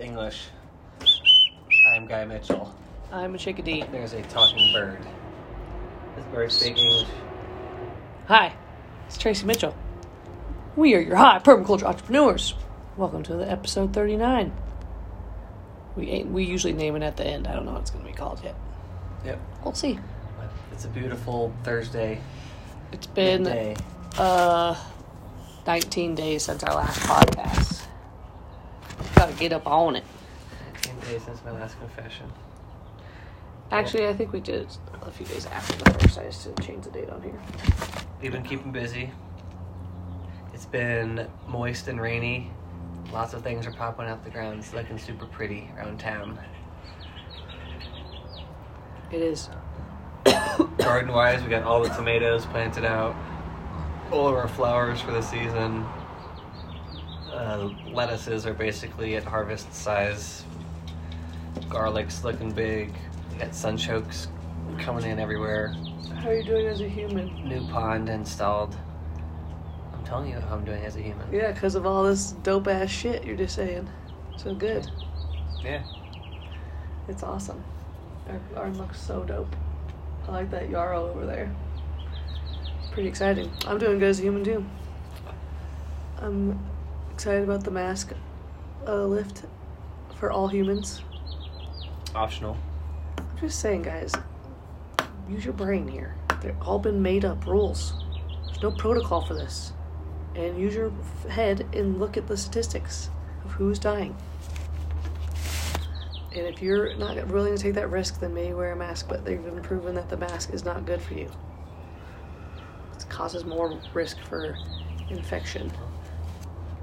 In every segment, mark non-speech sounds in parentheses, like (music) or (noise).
English. I'm Guy Mitchell. I'm a chickadee. There's a talking bird. This bird speaks English. Hi, it's Tracy Mitchell. We are your high permaculture entrepreneurs. Welcome to the episode 39. We ain't, we usually name it at the end. I don't know what it's going to be called yet. Yep. We'll see. But It's a beautiful Thursday It's been uh 19 days since our last podcast. Gotta get up on it. 10 days since my last confession. Actually, I think we did it a few days after the first. I just didn't change the date on here. We've been keeping busy. It's been moist and rainy. Lots of things are popping out the ground. It's looking super pretty around town. It is. Garden wise, we got all the tomatoes planted out, all of our flowers for the season. Uh, lettuces are basically at harvest size. Garlic's looking big. We got sunchokes coming in everywhere. How are you doing as a human? New pond installed. Telling you how I'm doing as a human. Yeah, because of all this dope ass shit you're just saying. So good. Yeah. It's awesome. Our garden looks so dope. I like that yarrow over there. Pretty exciting. I'm doing good as a human too. I'm excited about the mask uh, lift for all humans. Optional. I'm just saying, guys, use your brain here. They've all been made up rules. There's no protocol for this. And use your head and look at the statistics of who's dying. And if you're not willing to take that risk, then maybe wear a mask. But they've been proven that the mask is not good for you. It causes more risk for infection.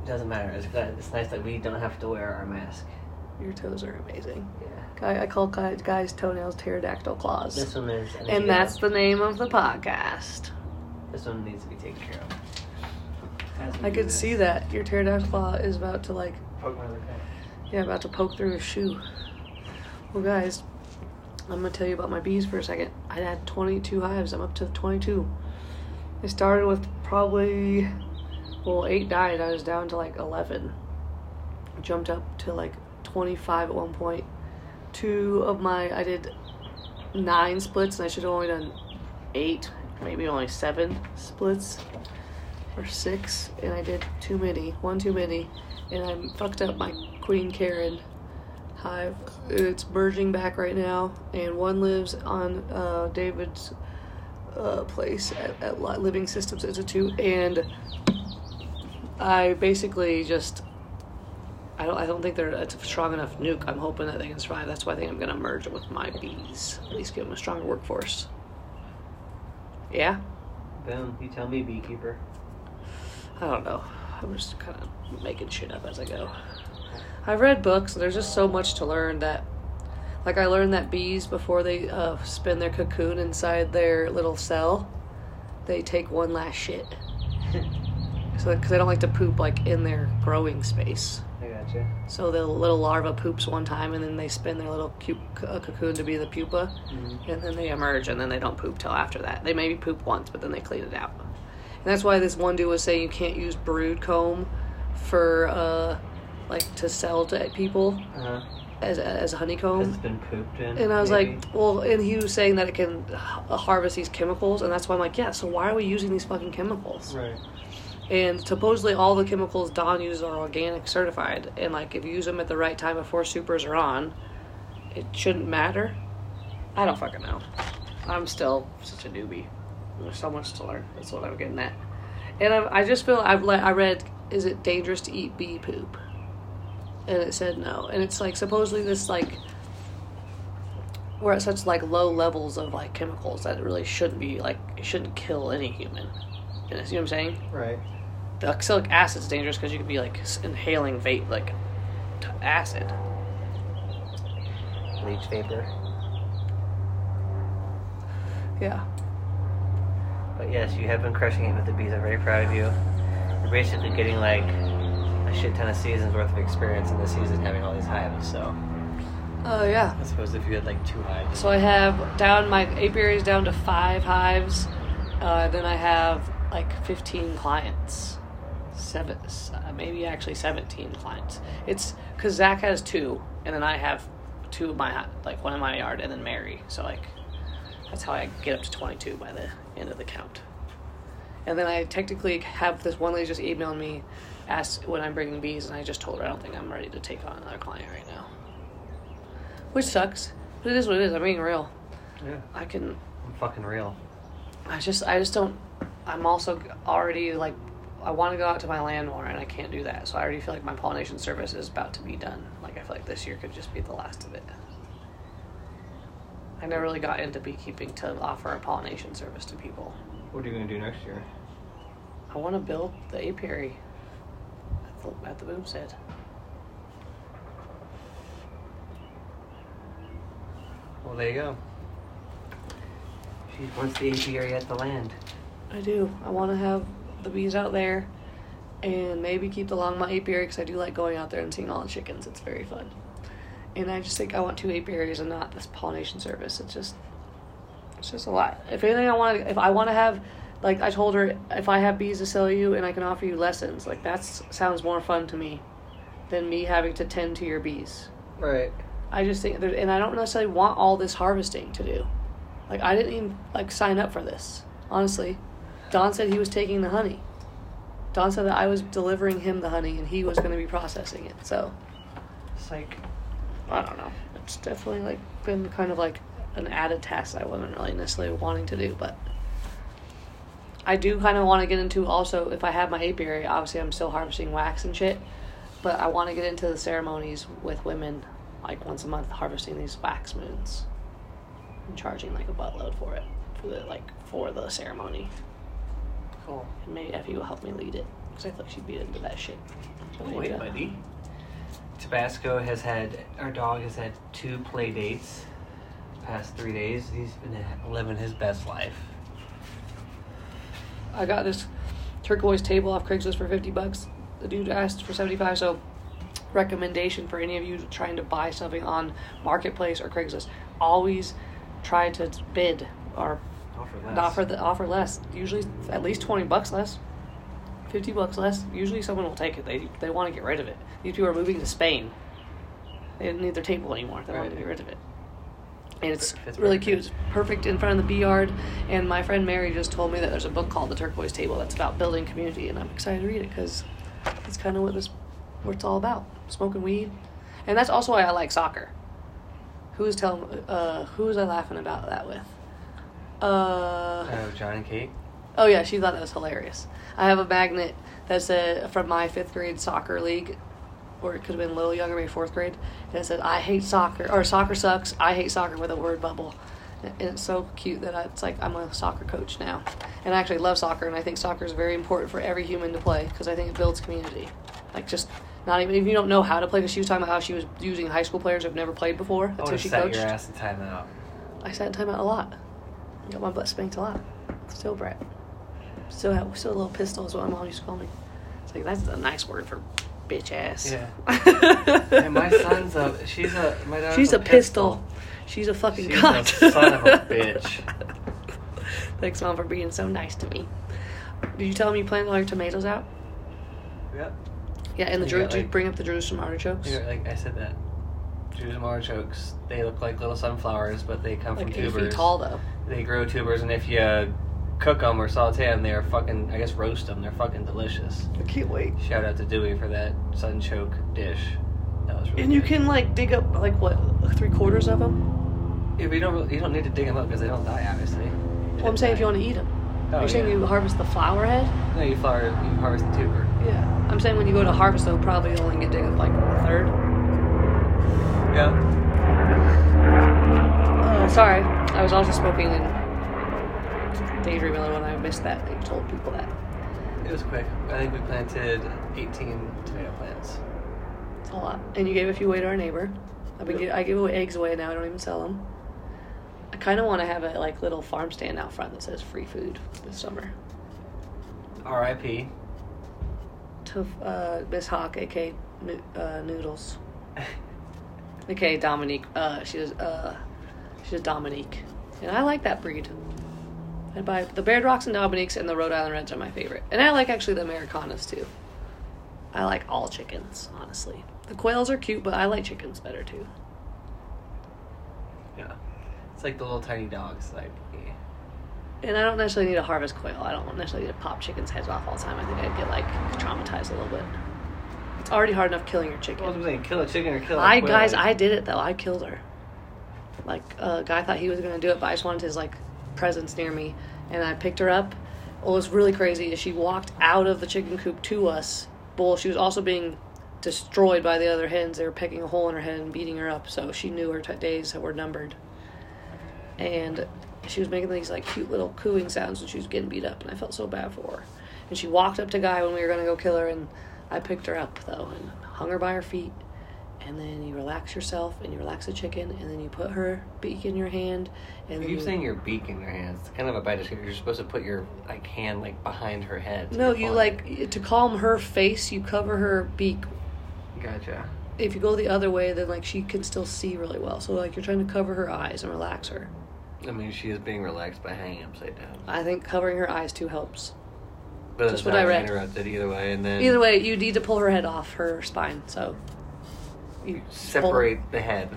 It doesn't matter. It's good. It's nice that we don't have to wear our mask. Your toes are amazing. Yeah. Guy, I call guys, guys' toenails pterodactyl claws. This one is. and that's the name of the podcast. This one needs to be taken care of. As we I could see that your pterodactyl claw is about to like, Poke my other guy. yeah, about to poke through his shoe. Well, guys, I'm gonna tell you about my bees for a second. I had 22 hives. I'm up to 22. I started with probably, well, eight died. I was down to like 11. Jumped up to like 25 at one point. Two of my, I did nine splits, and I should have only done eight, maybe only seven splits or six, and I did too many, one too many, and I fucked up my Queen Karen hive. It's merging back right now, and one lives on uh, David's uh, place at, at Living Systems Institute, and I basically just. I don't, I don't think they're it's a strong enough nuc. I'm hoping that they can survive. That's why I think I'm gonna merge it with my bees. At least give them a stronger workforce. Yeah? Boom. You tell me, beekeeper. I don't know. I'm just kind of making shit up as I go. I've read books. There's just so much to learn that, like, I learned that bees before they uh, spin their cocoon inside their little cell, they take one last shit. (laughs) so because they don't like to poop like in their growing space. I gotcha. So the little larva poops one time, and then they spin their little cu- uh, cocoon to be the pupa, Mhm. and then they emerge, and then they don't poop till after that. They maybe poop once, but then they clean it out. And that's why this one dude was saying you can't use brood comb for uh, like to sell to people Uh huh. as as honeycomb. It's been pooped in? And I was maybe? like, well, and he was saying that it can h- harvest these chemicals, and that's why I'm like, yeah. So why are we using these fucking chemicals? right. And supposedly all the chemicals Don uses are organic certified, and like if you use them at the right time before supers are on, it shouldn't matter. I don't fucking know. I'm still such a newbie. There's so much to learn. That's what I'm getting at. And I, I just feel I've le- I read, is it dangerous to eat bee poop? And it said no. And it's like supposedly this like we're at such like low levels of like chemicals that it really shouldn't be like it shouldn't kill any human. You know what I'm saying? Right. The oxalic acid is dangerous because you could be like inhaling vape like t- acid. Leech vapor. Yeah. But yes, you have been crushing it with the bees. I'm very proud of you. You're basically getting like a shit ton of seasons worth of experience in this season having all these hives. So Oh yeah. I suppose if you had like two hives, So I have down my apiary is down to five hives. Uh, then I have like 15 clients. Seven, uh, maybe actually 17 clients. It's because Zach has two, and then I have two of my like one in my yard, and then Mary. So like that's how I get up to 22 by the end of the count. And then I technically have this one lady just emailed me, asked when I'm bringing bees, and I just told her I don't think I'm ready to take on another client right now. Which sucks, but it is what it is. I'm being real. yeah, I can. I'm fucking real. I just. I just don't. I'm also already like. I want to go out to my land more, and I can't do that. So I already feel like my pollination service is about to be done. Like I feel like this year could just be the last of it. I never really got into beekeeping to offer a pollination service to people. What are you gonna do next year? I want to build the apiary at the, at the boom set. Well, there you go. She wants the apiary at the land. I do. I want to have the bees out there and maybe keep along my apiary because I do like going out there and seeing all the chickens. It's very fun. And I just think I want two apiaries and not this pollination service. It's just, it's just a lot. If anything, I want to. If I want to have, like I told her, if I have bees to sell you and I can offer you lessons, like that sounds more fun to me than me having to tend to your bees. Right. I just think, there, and I don't necessarily want all this harvesting to do. Like I didn't even like sign up for this. Honestly, Don said he was taking the honey. Don said that I was delivering him the honey and he was going to be processing it. So It's like I don't know. It's definitely like been kind of like an added task I wasn't really necessarily wanting to do, but I do kind of want to get into also if I have my apiary. Obviously, I'm still harvesting wax and shit, but I want to get into the ceremonies with women, like once a month, harvesting these wax moons and charging like a buttload for it for the like for the ceremony. cool. And maybe Effie will help me lead it because I feel like she'd be into that shit. So Oh, wait, buddy. Tabasco has had our dog has had two play dates past three days. He's been living his best life. I got this turquoise table off Craigslist for 50 bucks. The dude asked for 75, so recommendation for any of you trying to buy something on Marketplace or Craigslist, always try to bid or Offer less. offer the offer less. Usually at least 20 bucks less. 50 bucks less. Usually someone will take it. They they want to get rid of it. These people are moving to Spain. They didn't need their table anymore. They want to get rid of it. And it's Fits really cute. It's perfect in front of the bee yard. And my friend Mary just told me that there's a book called The Turquoise Table that's about building community, and I'm excited to read it because it's kind of what this what it's all about. Smoking weed, and that's also why I like soccer. Who was telling? Uh, who was I laughing about that with? Uh, Oh, John and Kate. Oh yeah, she thought that was hilarious. I have a magnet that's a, from my fifth grade soccer league, or it could have been a little younger, maybe fourth grade. And it said, "I hate soccer," or "Soccer sucks." I hate soccer with a word bubble, and it's so cute that I, it's like I'm a soccer coach now, and I actually love soccer, and I think soccer is very important for every human to play because I think it builds community. Like just not even if you don't know how to play, because she was talking about how she was using high school players who've never played before. I That's would who she sat coached. your ass in timeout. I sat in timeout a lot. Got my butt spanked a lot. Still brat. Still have still a little pistol is what my mom used to call me. It's like that's a nice word for bitch ass. Yeah. (laughs) And my son's a. She's a. My daughter's She's a pistol. She's a fucking She's a son of a (laughs) bitch. Thanks, mom, for being so nice to me. Did you tell me you planted all your tomatoes out? Yep. Yeah, and the Jeru- got, did you bring up the Jerusalem artichokes? Yeah, like I said that. Jerusalem artichokes. They look like little sunflowers, but they come like from tubers. feet tall though. They grow tubers, and if you uh, cook them or saute them, they're fucking. I guess roast them. They're fucking delicious. I can't wait. Shout out to Dewey for that sunchoke dish. That was really. And you good. can like dig up like what three quarters of them. If you don't, really- you don't need to dig them up because they don't die, obviously. Well, I'm saying if you want to eat them. Oh, You're saying yeah. you harvest the flower head? No, you flower. You harvest the tuber. Yeah. I'm saying when you go to harvest, they'll probably only get dig up like a third. Yeah. Uh, sorry, I was also smoking and daydreaming when I missed that. that You told people that. It was quick. I think we planted 18 tomato plants. It's a lot. And you gave a few away to our neighbor. I've been Yep. I give away eggs away now. I don't even sell them. I kind of want to have a like little farm stand out front that says free food this summer. R.I.P. To uh, Miss Hawk, aka uh, Noodles, (laughs) aka Dominique. Uh, she's uh, she's Dominique, and I like that breed. I buy the Barred Rocks and Dominiques and the Rhode Island Reds are my favorite, and I like actually the Americanas too. I like all chickens, honestly. The quails are cute, but I like chickens better too. Yeah. It's like the little tiny dogs. Like, yeah. And I don't necessarily need a harvest quail. I don't necessarily need to pop chickens' heads off all the time. I think I'd get like traumatized a little bit. It's already hard enough killing your What was I chicken. saying? Kill a chicken or kill a I quail? guys, I did it though. I killed her. Like a guy thought he was gonna do it, but I just wanted his like presence near me, and I picked her up. What was really crazy is she walked out of the chicken coop to us. Bull. She was also being destroyed by the other hens. They were pecking a hole in her head and beating her up. So she knew her t- days were numbered. And she was making these like cute little cooing sounds when she was getting beat up, and I felt so bad for her. And she walked up to Guy when we were gonna go kill her, and I picked her up though and hung her by her feet. And then you relax yourself, and you relax the chicken, and then you put her beak in your hand, and You then keep you, saying your beak in your hands. It's kind of a bad description. You're supposed to put your like hand like behind her head. no, you're you like to calm her face. You cover her beak. Gotcha. If you go the other way, then like she can still see really well. So like you're trying to cover her eyes and relax her. I mean, she is being relaxed by hanging upside down. I think covering her eyes too helps. But Just it's what I read. Interrupted either way, and then Either way, you need to pull her head off her spine. So you separate the head.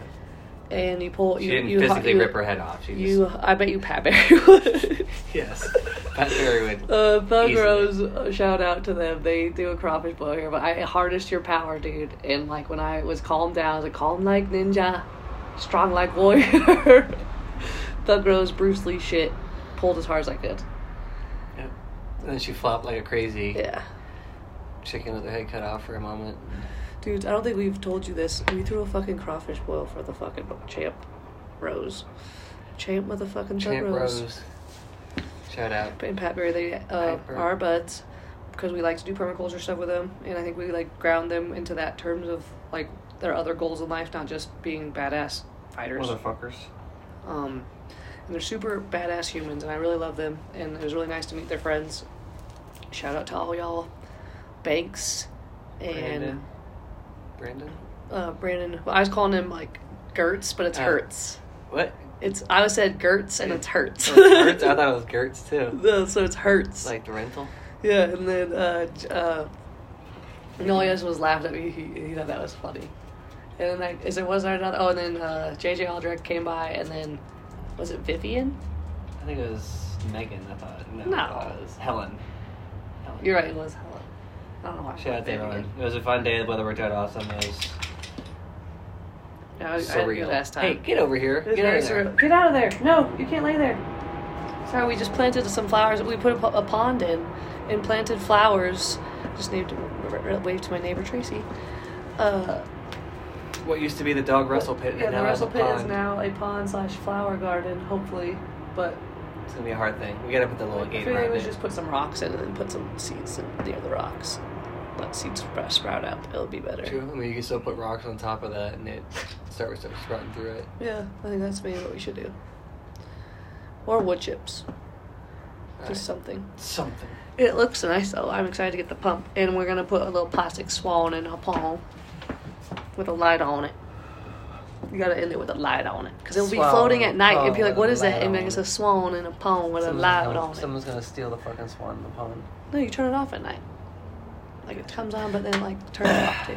and you pull. She you, didn't you, physically you, rip her head off. She You, just I bet you Pat Barry (laughs) would. yes. Pat Barry would. Uh, Thug Easily. Rose, uh, shout out to them. They do a crawfish boil here, but I harnessed your power, dude. And like when I was calmed down, I was like calm like ninja, strong like warrior. (laughs) Thug Rose, Bruce Lee shit, pulled as hard as I could. Yep. And then she flopped like a crazy Yeah, chicken with her head cut off for a moment. Dude. I don't think we've told you this. We threw a fucking crawfish boil for the fucking champ Rose, champ motherfucking Champ Rose. Rose. Shout out. and Pat Barry, they uh, are buds because we like to do permaculture stuff with them, and I think we like ground them into that terms of like their other goals in life, not just being badass fighters. Motherfuckers. Um, and they're super badass humans, and I really love them, and it was really nice to meet their friends. Shout out to all y'all, Banks, and Brandon. Brandon? uh, Brandon. Well, I was calling him like Gertz, but it's Oh. Hertz. What? It's I was said Gertz, and it's Hertz. Oh, it's Gertz? I (laughs) thought it was Gertz too. No, so it's Hertz. Like the rental? Yeah, and then uh, uh, he was laughed at me. He, he thought that was funny. And then I, is it was there another? Oh, and then uh, JJ Aldrich came by, and then was it Vivian? I think it was Megan, I thought. No, No. It was Helen. Helen. You're right, it was Helen. I don't know why. I Shout out to everyone. It was a fun day. The weather worked out awesome. It was Yeah, I, I had a good surreal. ass time. Hey, get over here. Get out very of there. Get out of there! No, you can't lay there. Sorry, we just planted some flowers. We put a, a pond in and planted flowers. Just need to r- r- wave to my neighbor Tracy. Uh, What used to be the dog wrestle pit yeah, is the now Russell a Pit is now a pond slash flower garden, hopefully. But It's gonna be a hard thing. We gotta put the little I gate figured around we it. just put some rocks in and then put some seeds in near the rocks. Let seeds spr- sprout out. It'll be better. True. I mean, you can still put rocks on top of that, and it start start sprouting through it. Yeah, I think that's maybe what we should do. Or wood chips. Alright. Just something. Something. It looks nice though. I'm excited to get the pump, and we're gonna put a little plastic swan in a pond with a light on it. You gotta end it with a light on it, cause it'll be floating at a night. You'll be like, with "What a is that?" light And on it's a swan in a pond with a light gonna, on it. Someone's gonna steal the fucking swan in the pond. No, you turn it off at night. Like it comes on, but then like turn it off too.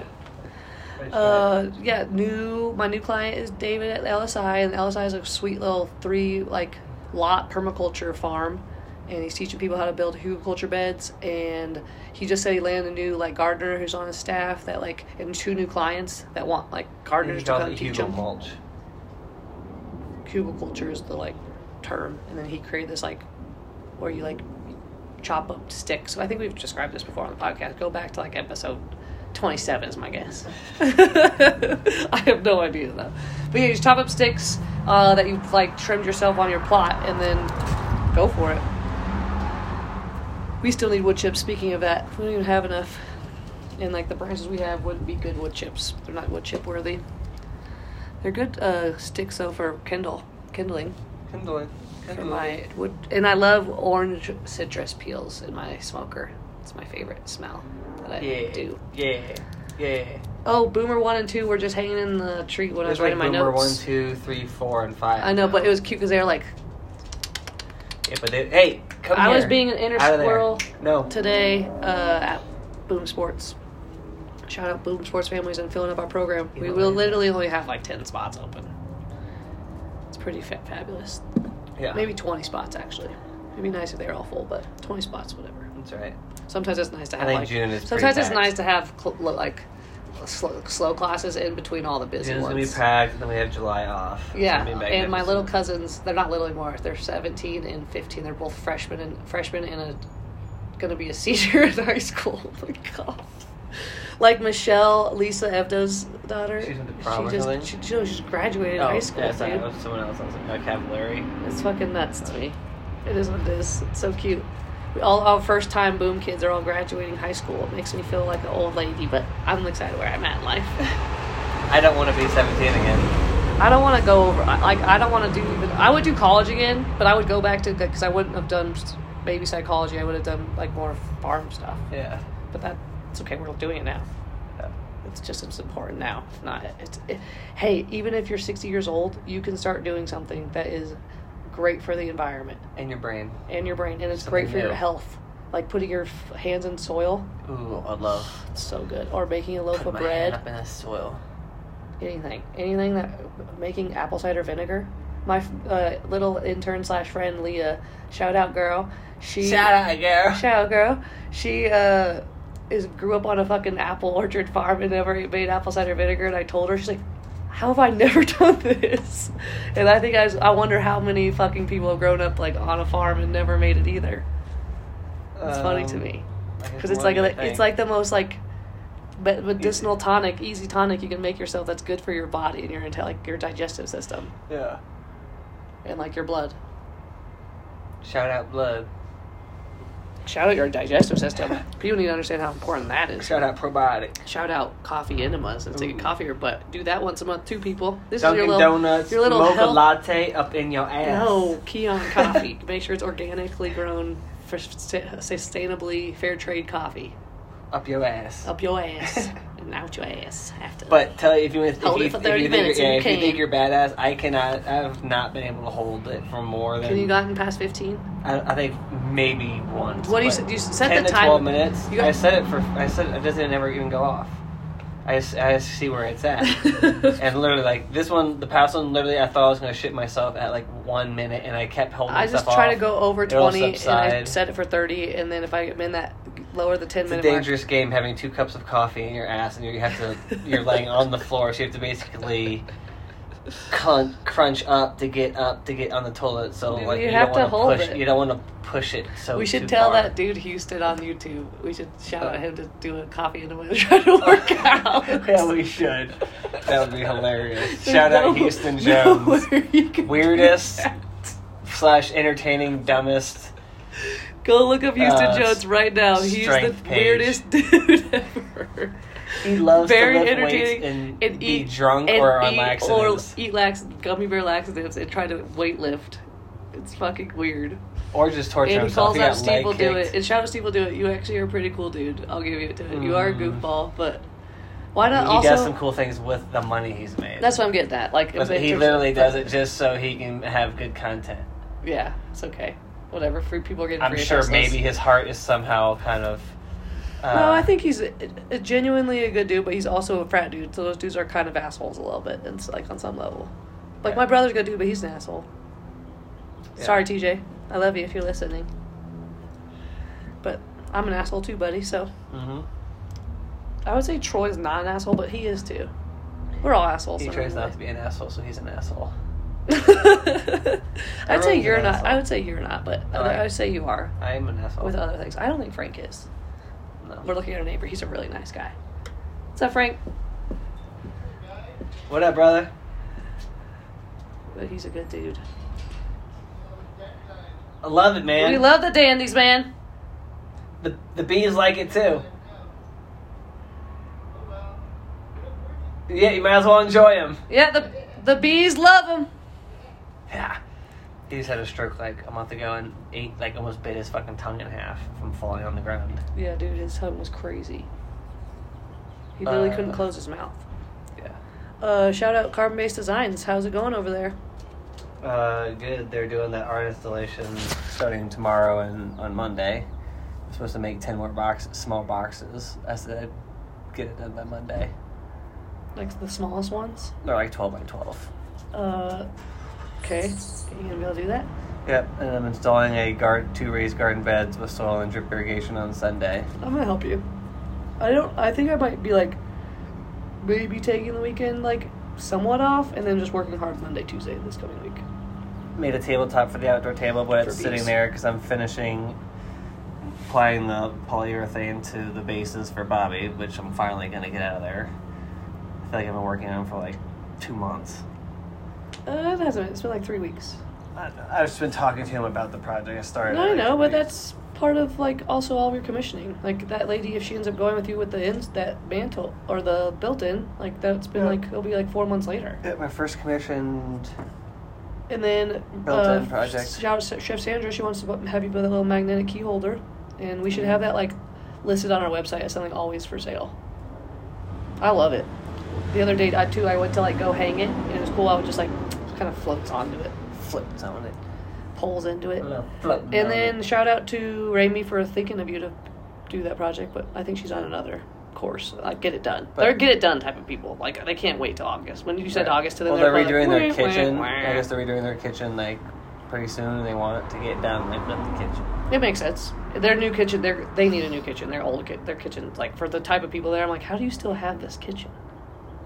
Uh, yeah, new. My new client is David at LSI, and LSI is a sweet little three like lot permaculture farm, and he's teaching people how to build hugelculture beds. And he just said he landed a new like gardener who's on his staff that like, and two new clients that want like gardeners to come it teach them. mulch. Hugelculture is the like term, and then he created this like where you like chop up sticks. I think we've described this before on the podcast. Go back to like episode 27 is my guess. (laughs) I have no idea though. But yeah, you chop up sticks uh, that you've like trimmed yourself on your plot and then go for it. We still need wood chips. Speaking of that, we don't even have enough. And like the branches we have wouldn't be good wood chips. They're not wood chip worthy. They're good uh, sticks though for kindle kindling Kindling. For my wood. And I love orange citrus peels in my smoker. It's my favorite smell. that I Yeah. do. Yeah. Yeah. Oh, Boomer one and two were just hanging in the tree when I was There's like writing my notes. Boomer one, two, three, four, and five. I know, but it was cute because they were like, Yeah, but they, hey, come I here. was being an inner squirrel No. today uh, at Boom Sports. Shout out Boom Sports families and filling up our program. We will literally only have like ten spots open. It's pretty fa- fabulous. Yeah. Maybe twenty spots actually. It'd be nice if they were all full, but twenty spots, whatever. That's right. Sometimes it's nice to I have think like. June is sometimes it's packed. nice to have cl- like slow, slow classes in between all the busy June's gonna be ones. packed, then we have July off. Yeah, and my little cousins, they're not little anymore. They're 17 and 15. They're both freshmen and freshmen and a gonna be a (laughs) senior in high school. Oh my god. (laughs) Like Michelle, Lisa Evda's daughter. She's into prom she just she, no, she's graduated Oh, high school, yeah, sorry, dude. someone else. I was like, uh, Cavallari. It's fucking nuts to me. It is what it is. It's so cute. We all our first time boom kids are all graduating high school. It makes me feel like an old lady, but I'm excited where I'm at in life. (laughs) I don't want to be 17 again. I don't want to go over. Like I don't want to do even. I would do college again, but I would go back to because I wouldn't have done baby psychology. I would have done like more farm stuff. Yeah. But that it's okay. We're doing it now. It's just it's important now. Not it's. It, hey, even if you're 60 years old, you can start doing something that is great for the environment In your brain. and your brain, and it's great Something for your health. Like putting your f- hands in soil. Ooh, I'd love. It's so good. Or making a loaf Put of bread. up in the soil. anything anything that making apple cider vinegar my uh, little intern slash friend leah shout out girl she Shout out, girl. shout out girl she uh is grew up on a fucking apple orchard farm and never made apple cider vinegar and i told her she's like how have i never (laughs) done this and i think i, was, I wonder how many fucking people have grown up like on a farm and never made it either it's funny to Um, me because it's like a, it's like the most like me- medicinal tonic, easy tonic you can make yourself that's good for your body and your inte- like your digestive system yeah. and like your blood. Shout out blood. Shout out your digestive system. People need to understand how important that is. Shout out probiotic. Shout out coffee enemas and take a coffee or butt. Do that once a month too, people. This Dunkin' is your little Donuts. your little mocha health- latte up in your ass. no Keon coffee. (laughs) Make sure it's organically grown, for sustainably fair trade coffee. Up your ass. Up your (laughs) ass and out your ass. After But tell you if you if Hold you, it for if 30 you minutes think, yeah, you if you can. think you're badass, I cannot. I have not been able to hold it for more than. can you gotten past fifteen? I, I think maybe once. What do you you set the time- Twelve minutes. you got- I set it for. I said it doesn't never even go off. I just, I just see where it's at. (laughs) and literally, like this one, the past one, literally, I thought I was gonna shit myself at like one minute, and I kept holding I just try off. to go over It'll twenty and I set it for thirty, and then if I am in that lower the ten It's a minute mark. dangerous game having two cups of coffee in your ass, and you have to you're laying on the floor, so you have to basically crunch, crunch up to get up to get on the toilet. So You- like you you, have don't to want to hold push it. you don't want to push it. So we should tell far. that dude Houston on YouTube. We should shout oh. out him to do a coffee in the (laughs) try to work (laughs) out. yeah, we should. That would be hilarious. Shout out Houston (laughs) Jones, nowhere you can do weirdest slash entertaining dumbest. Go look up Houston uh, Jones right now. He's the page. weirdest (laughs) dude ever. He loves Very to lift entertaining and, and be eat drunk and or on eat, laxatives, or eat lax gummy bear laxatives and try to weight lift. It's fucking weird. or, just torture And himself. calls He out Steve will do it. And shout out Steve will do it. You actually are a pretty cool dude. I'll give you it to it. You are a Mm. goofball, but why not he also? does some cool things with the money he's made. That's what I'm getting at. Like But he literally does it just so he can have good content. Yeah, it's okay. Whatever. Free people are getting. I'm free sure maybe his heart is somehow kind of. Uh, no, I think he's a, a genuinely a good dude, but he's also a frat dude. So those dudes are kind of assholes a little bit, and it's like on some level. Like Yeah. my brother's a good dude, but he's an asshole. Yeah. Sorry, TJ. I love you if you're listening. But I'm an asshole too, buddy. So Mhm. I would say Troy's not an asshole, but he is too. We're all assholes. He tries not way. to be an asshole, so he's an asshole. (laughs) I'd say you're not. asshole. I would say you're not, but I I would say you are I am an asshole. with other things. I don't think Frank is. no. We're looking at our neighbor. He's a really nice guy. What's up, Frank? What up, brother? But he's a good dude. I love it, man. We love the dandies, man. the the bees like it too. Yeah, you might as well enjoy them. Yeah, the the bees love him. Yeah. He had a stroke like a month ago and ate like almost bit his fucking tongue in half from falling on the ground. Yeah, dude, his tongue was crazy. He literally Uh, couldn't close his mouth. Yeah. Uh, shout out Carbon Based Designs. How's it going over there? Uh, good. They're doing that art installation starting tomorrow and on Monday. I'm supposed to make ten more box small boxes. I said I'd get it done by Monday. Like the smallest ones? They're like twelve by twelve. Uh, okay. Are you gonna be able to do that? Yep, and I'm installing a guard two raised garden beds with soil and drip irrigation on Sunday. I'm gonna help you. I don't. I think I might be like, maybe taking the weekend like somewhat off, and then just working hard Monday, Tuesday this coming week. Made a tabletop for the outdoor table, but For it's sitting bees. there because I'm finishing applying the polyurethane to the bases for Bobby, which I'm finally gonna get out of there. I feel like I've been working on it for like two months. Uh, it hasn't. It's been like three weeks. I, I've just been talking to him about the project I started. No, I like, know, but weeks. that's part of like also all of your commissioning. Like that lady, if she ends up going with you with the ins that mantle or the built-in, like that's been Yeah. like it'll be like four months later. Yeah, my first commissioned. And then Built-in uh, project. Shout out Chef Sandra. She wants to have you build a little magnetic key holder, and we should have that like listed on our website as something always for sale. I love it. The other day, I too, I went to like go hang it, and it was cool. I would just like kind of floats onto it, Flipped on it. pulls into it. And then it. shout out to Rami for thinking of you to do that project, but I think she's on another course. Like get it done. But- they're get it done type of people. Like they can't wait till August. When you said Right. August to them, well, they're they're redoing probably their like, "Wah, kitchen. wah, I guess they're redoing their kitchen like pretty soon, they want it to get done. They put up the kitchen. It makes sense. Their new kitchen, they they need a new kitchen. Their old ki- their kitchen, like for the type of people there, I'm like, how do you still have this kitchen?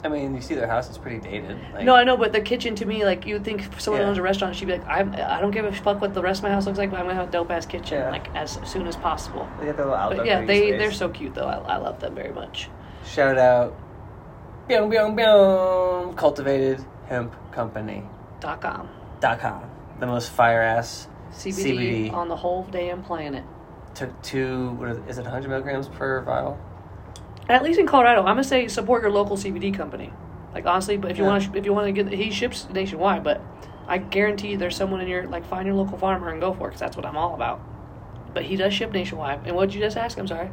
I mean, you see their house is pretty dated. Like, no, I know, but the kitchen to me, like you would think if someone Yeah. owns a restaurant, she'd be like, I'm, I don't give a fuck what the rest of my house looks like, but I'm gonna have a dope ass kitchen, Yeah. like as soon as possible. They got their little outdoor But yeah, they space. they're so cute though. I, I love them very much. Shout out, byung byung byung, cultivated hemp company Dot com. dot com. The most fire ass CBD, CBD. on the whole damn planet. took two. What is, is it? 100 milligrams per vial. At least in Colorado, I'm gonna say support your local CBD company. Like honestly, but if you Yeah. want to, if you want to get, he ships nationwide. But I guarantee there's someone in your like find your local farmer and go for it because that's what I'm all about. But he does ship nationwide. And what'd you just ask? I'm sorry.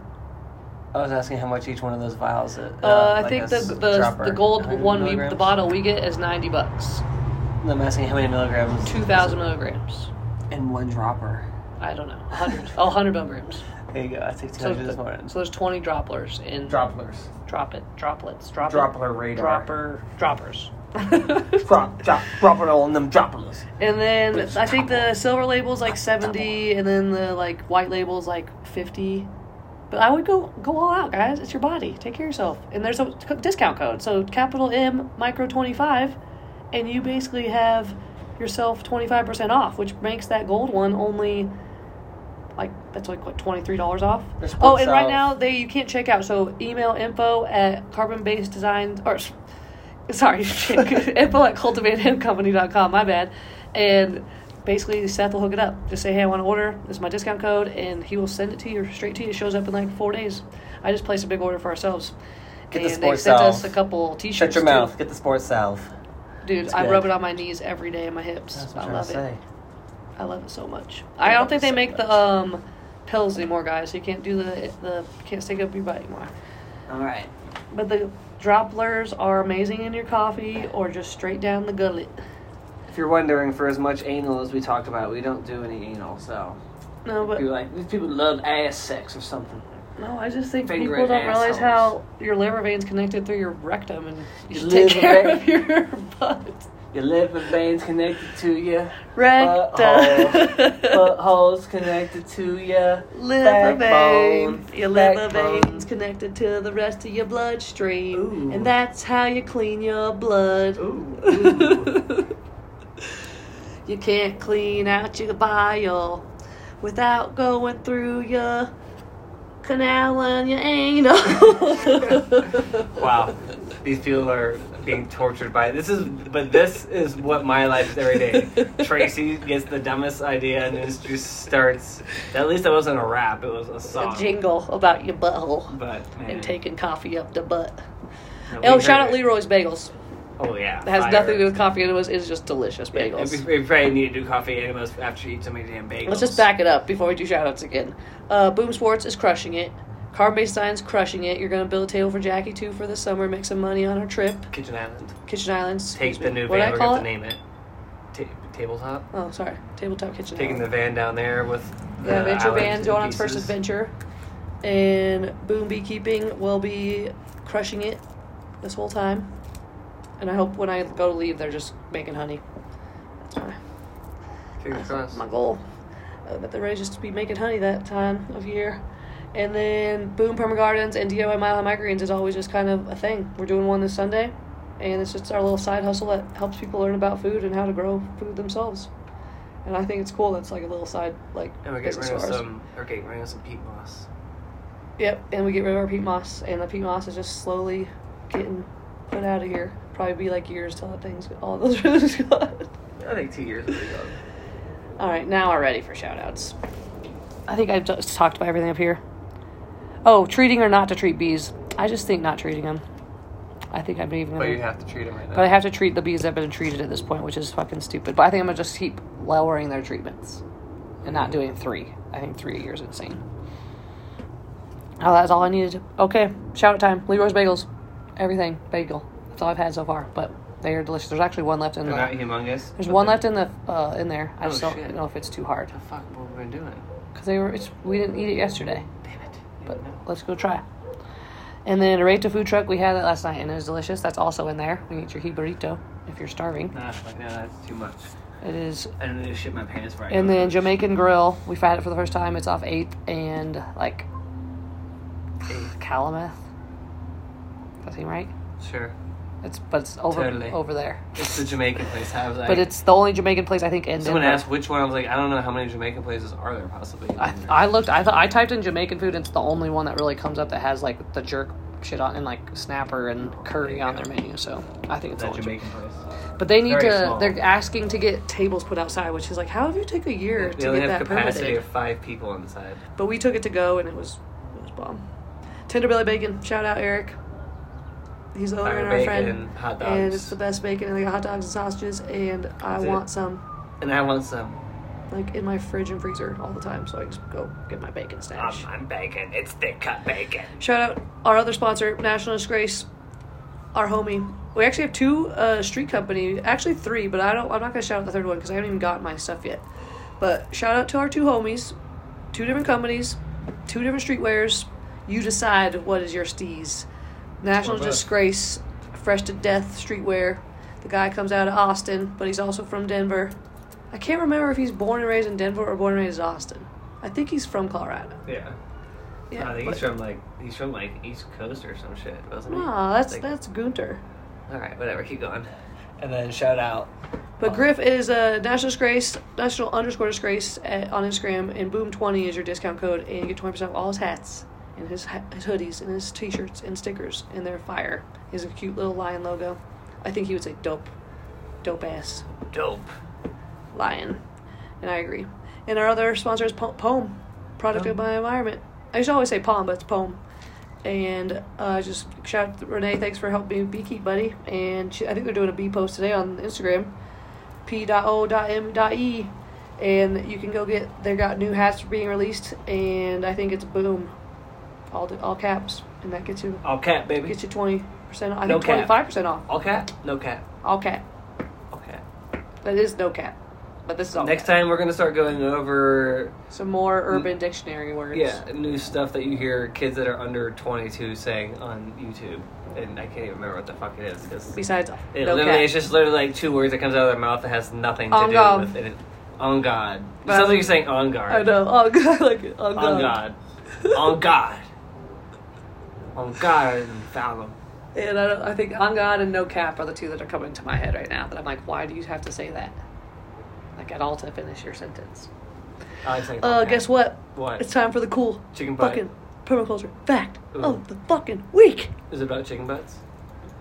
I was asking how much each one of those vials. Is, Uh, I like think the the the gold 100 one, we, the bottle we get is ninety bucks, I'm asking how many milligrams. two thousand milligrams. in one dropper. I don't know, hundred. oh, 100 milligrams. There you go. I take So, 200 this morning. so there's 20 dropplers in Dropplers. drop it, droplets, drop it, radar. dropper, droppers. (laughs) Drop, drop, drop it all in them droplers. And then It's I think the double. silver label's like seventy, and then the like white label's like fifty. But I would go go all out, guys. It's your body. Take care of yourself. And there's a c- discount code, so capital M micro twenty five, and you basically have yourself twenty five percent off, which makes that gold one only like that's like what twenty three dollars off. Oh, and right now they you can't check out. So email info at carbon based designs or (laughs) sorry (laughs) info at cultivatedhempcompany.com. My bad. And basically Seth will hook it up. Just say hey I want to order. This is my discount code, and he will send it to you straight to you. It shows up in like four days. I just placed a big order for ourselves. Get the and they sports sent salve. us a couple t-shirts. Shut your too. mouth. Get the sports salve. dude. I rub it on my knees every day and my hips. That's what I love it. to say. I love it so much. I don't think they so make the um pills anymore, guys. So you can't do the the can't stick up your butt anymore. All right. But the dropplers are amazing in your coffee or just straight down the gullet. If you're wondering, for as much anal as we talked about, we don't do any anal. So No, but people like these people love ass sex or something. no, I just think Finger people don't realize how your liver vein's connected through your rectum, and you should take care vein. of your (laughs) butt. Your liver veins connected to you. Rectum. (laughs) Buttholes connected to you. Liver Backbone. vein. Your liver vein's connected to the rest of your bloodstream. Ooh. And that's how you clean your blood. Ooh, ooh. (laughs) you can't clean out your bile without going through your canal and your anal. wow, these people are being tortured by this is but this is what my life is every day. (laughs) Tracy gets the dumbest idea and it just starts. At least it wasn't a rap; it was a song, A jingle about your butthole But man, and taking coffee up the butt. no, Oh, shout out it. Leroy's Bagels. Oh yeah. It has fire. nothing to do with coffee enemas. It's just delicious Yeah, bagels. we, we probably need to do coffee enemas after you eat so many damn bagels. Let's just back it up before we do shoutouts again. Uh, Boom Sports is crushing it. Carbon Based Design's crushing it. You're going to build a table for Jackie too for the summer, make some money on her trip. Kitchen Island. Kitchen Islands. Take the new What van. I call it? to name it. Ta- tabletop. Oh, sorry. Tabletop Kitchen Taking the van down there with. Yeah, the Venture Alex Van going on its first adventure. And Boom Beekeeping will be crushing it this whole time. And I hope when I go to leave, they're just making honey. That's my, that's crossed. my goal. Uh, that they're ready just to be making honey that time of year. And then Boom Perma Gardens and DIY Mile High Microgreens is always just kind of a thing. We're doing one this Sunday, and it's just our little side hustle that helps people learn about food and how to grow food themselves. And I think it's cool. That's like a little side like And we're getting rid of some. We're getting rid of some peat moss. Yep, and we get rid of our peat moss, and the peat moss is just slowly getting put out of here. Probably be like years till that thing's all those roots gone. I think two years will be gone. All right, now we're ready for shoutouts. I think I've just talked about everything up here. Oh, treating or not to treat bees. I just think not treating them. I think I'm even. But you have to treat them right now. but I have to treat the bees that have been treated at this point, which is fucking stupid. But I think I'm gonna just keep lowering their treatments and not doing three. I think three a year is insane. Oh, that's all I needed. Okay, shout out time. Leroy's Bagels, everything bagel. That's all I've had so far, but they are delicious. There's actually one left in They're not the. humongous. There's but one they're- left in the uh, in there. I Oh, just don't shit. know if it's too hard the fuck? What have we doing? because they were. It's we didn't eat it yesterday, Damn it. but let's go try. And then a to food truck. We had it last night and it was delicious. That's also in there. We eat your hibarito if you're starving. Nah, like, no, that's too much. It is I don't need to shit my pants right And then Jamaican Grill, we've had it for the first time. It's off 8th and like Calumet. That seem right? Sure. It's but it's over Totally. over there. It's the Jamaican place. I was like, But it's the only Jamaican place I think in Someone Denver. asked which one. I was like, I don't know how many Jamaican places are there possibly. in I, Denver. I looked. I thought I typed in Jamaican food. and It's the only one that really comes up that has like the jerk shit on and like snapper and oh, curry on their menu. So I think it's that all Jamaican place. But they need Very to. small. They're asking to get tables put outside, which is like, how have you take a year They to only get have that capacity permitted? of five people inside. But we took it to go, and it was it was bomb. Tender belly bacon. Shout out Eric. He's the owner and our friend. hot And it's the best bacon, and they got hot dogs and sausages, and I That's it. want some And I want some. like in my fridge and freezer all the time, so I just go get my bacon Um, stash. I'm bacon. It's thick cut bacon. Shout out our other sponsor, National Disgrace, our homie. We actually have two uh, street company, actually three, but I don't. I'm not gonna shout out the third one because I haven't even gotten my stuff yet. But shout out to our two homies, two different companies, two different streetwears. You decide what is your steez. National Disgrace, fresh to death streetwear. The guy comes out of Austin, but he's also from Denver. I can't remember if he's born and raised in Denver or born and raised in Austin. I think he's from Colorado. Yeah. Yeah, I think but- he's from like he's from like East Coast or some shit, wasn't he? No, that's Like- that's Gunter. All right, whatever. Keep going. And then shout out. But Griff is a national disgrace, national underscore disgrace at, on Instagram, and Boom twenty is your discount code, and you get twenty percent off all his hats, and his his hoodies, and his t-shirts and stickers, and they're fire. He has a cute little lion logo. I think he would say dope, dope ass Dope. lion, and I agree. And our other sponsor is Po- Poem, product of my environment. I used to always say Palm, but it's Poem. And uh, just shout out to Renee, thanks for helping me beekeep, buddy. And she, I think they're doing a bee post today on Instagram, p.o.m.e. And you can go get, they got new hats being released, and I think it's Boom, all the, all caps, and that gets you All cap, baby. gets you twenty percent. I No think cap. twenty five percent off. All cap. No cap. All cap. All cap. That is no cap, but this is all. Next cap. time we're gonna start going over some more Urban Dictionary words. yeah new stuff that you hear kids that are under 22 saying on YouTube, and I can't even remember what the fuck it is because Besides, it no literally cap. it's just literally like two words that comes out of their mouth that has nothing to On do God. with it. On God. It sounds like you're saying on guard. I know. on god, (laughs) like. Oh god. On God. on God. On God and found them. And I, don't, I think on God and no cap are the two that are coming to my head right now. That I'm like, why do you have to say that? Like at all to finish your sentence. I like Uh, guess what? What? It's time for the cool Chicken pie. fucking permaculture fact Ooh. of the fucking week. Is it about chicken butts?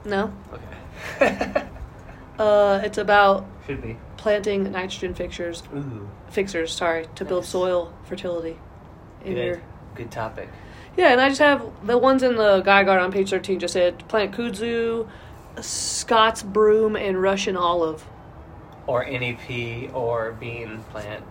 No, Okay. (laughs) uh, it's about Should be. planting nitrogen fixtures, Ooh. fixers. Sorry, to build soil fertility. In your Good. Good topic. Yeah, and I just have the ones in the guide guard on page 13 just said plant kudzu, Scots broom and Russian olive. Or NEP or bean plant.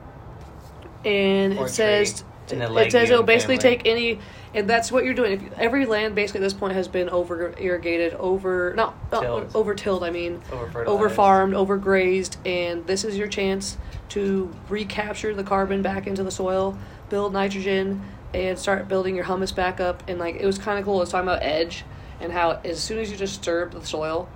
and Or it says tree in the it says oh, it'll basically family. take any and that's what you're doing if every land basically at this point has been over irrigated over not, uh, Tilled. over tilled i mean over farmed over grazed and this is your chance to recapture the carbon back into the soil build nitrogen and start building your humus back up and like it was kind of cool it was talking about edge and how as soon as you disturb the soil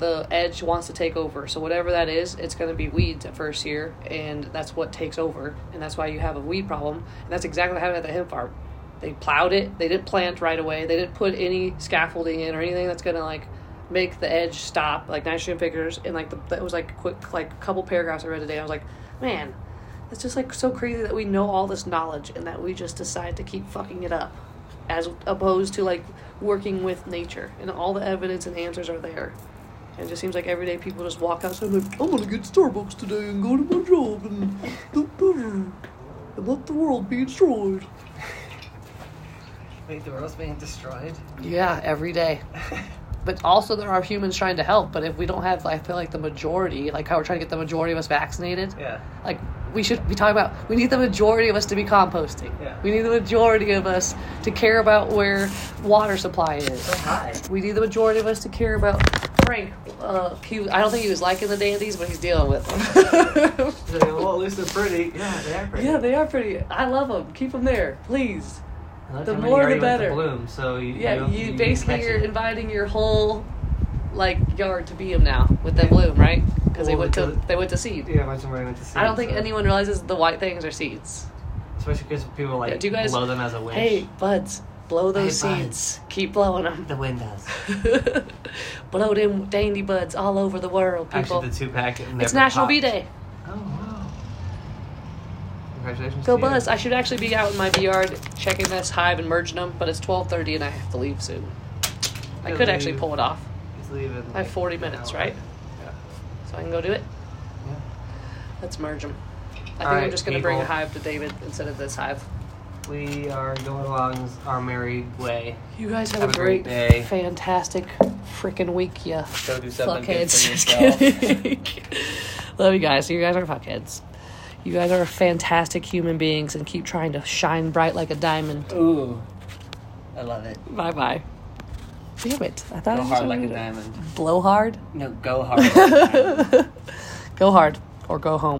the edge wants to take over. So whatever that is, it's going to be weeds at first year, and that's what takes over, and that's why you have a weed problem. And that's exactly what happened at the hemp farm. They plowed it. They didn't plant right away. They didn't put any scaffolding in or anything that's going to like make the edge stop, like nitrogen fixers. And like the, that was like quick, like couple paragraphs I read today. I was like, man, it's just like so crazy that we know all this knowledge and that we just decide to keep fucking it up, as opposed to like working with nature and all the evidence and answers are there. And it just seems like every day people just walk outside and like, I'm gonna get Starbucks today and go to my job and do better and let the world be destroyed. Wait, the world's being destroyed? Yeah, every day. (laughs) But also there are humans trying to help. But if we don't have, I feel like the majority, like how we're trying to get the majority of us vaccinated, Yeah. like we should be talking about. We need the majority of us to be composting. Yeah. We need the majority of us to care about where water supply is. We need the majority of us to care about Frank. Uh, he, I don't think he was liking the dandies, but he's dealing with them. (laughs) well, at least they're pretty. Yeah, they are pretty. yeah, they are pretty. I love them. Keep them there, please. The more the already went to better. Bloom, so you, Yeah, you, you, you basically you're it. inviting your whole like yard to be them now with them bloom, right? Because they Well, went to because- they went to seed. Yeah, went to see. I don't think anyone realizes the white things are seeds. Especially because people like Yeah, do you guys- blow them as a wish. Hey, buds, blow those Hey, seeds. Keep blowing them. the wind does. (laughs) blow them dandy buds all over the world, people. Actually, the two pack. it's National Bee Day. Oh wow! Congratulations. Go to you. Buzz! I should actually be out in my yard checking this hive and merging them, but it's twelve thirty and I have to leave soon. I could actually leave. pull it off, Just leave it. I have 40 minutes, right? Yeah. so I can go do it. yeah. Let's merge them. I think All I'm just gonna bring a people. hive to David instead of this hive. We are going along our merry way. You guys have, Have a a great, great day. fantastic freaking week, yeah. Go do something good Fuckheads. (laughs) Just kidding. (laughs) Love you guys. You guys are fuckheads. You guys are fantastic human beings and keep trying to shine bright like a diamond. Ooh, I love it. Bye bye. Damn it. I thought Go I was hard like a diamond. Blow hard? No, go hard. like. (laughs) Go hard or go home.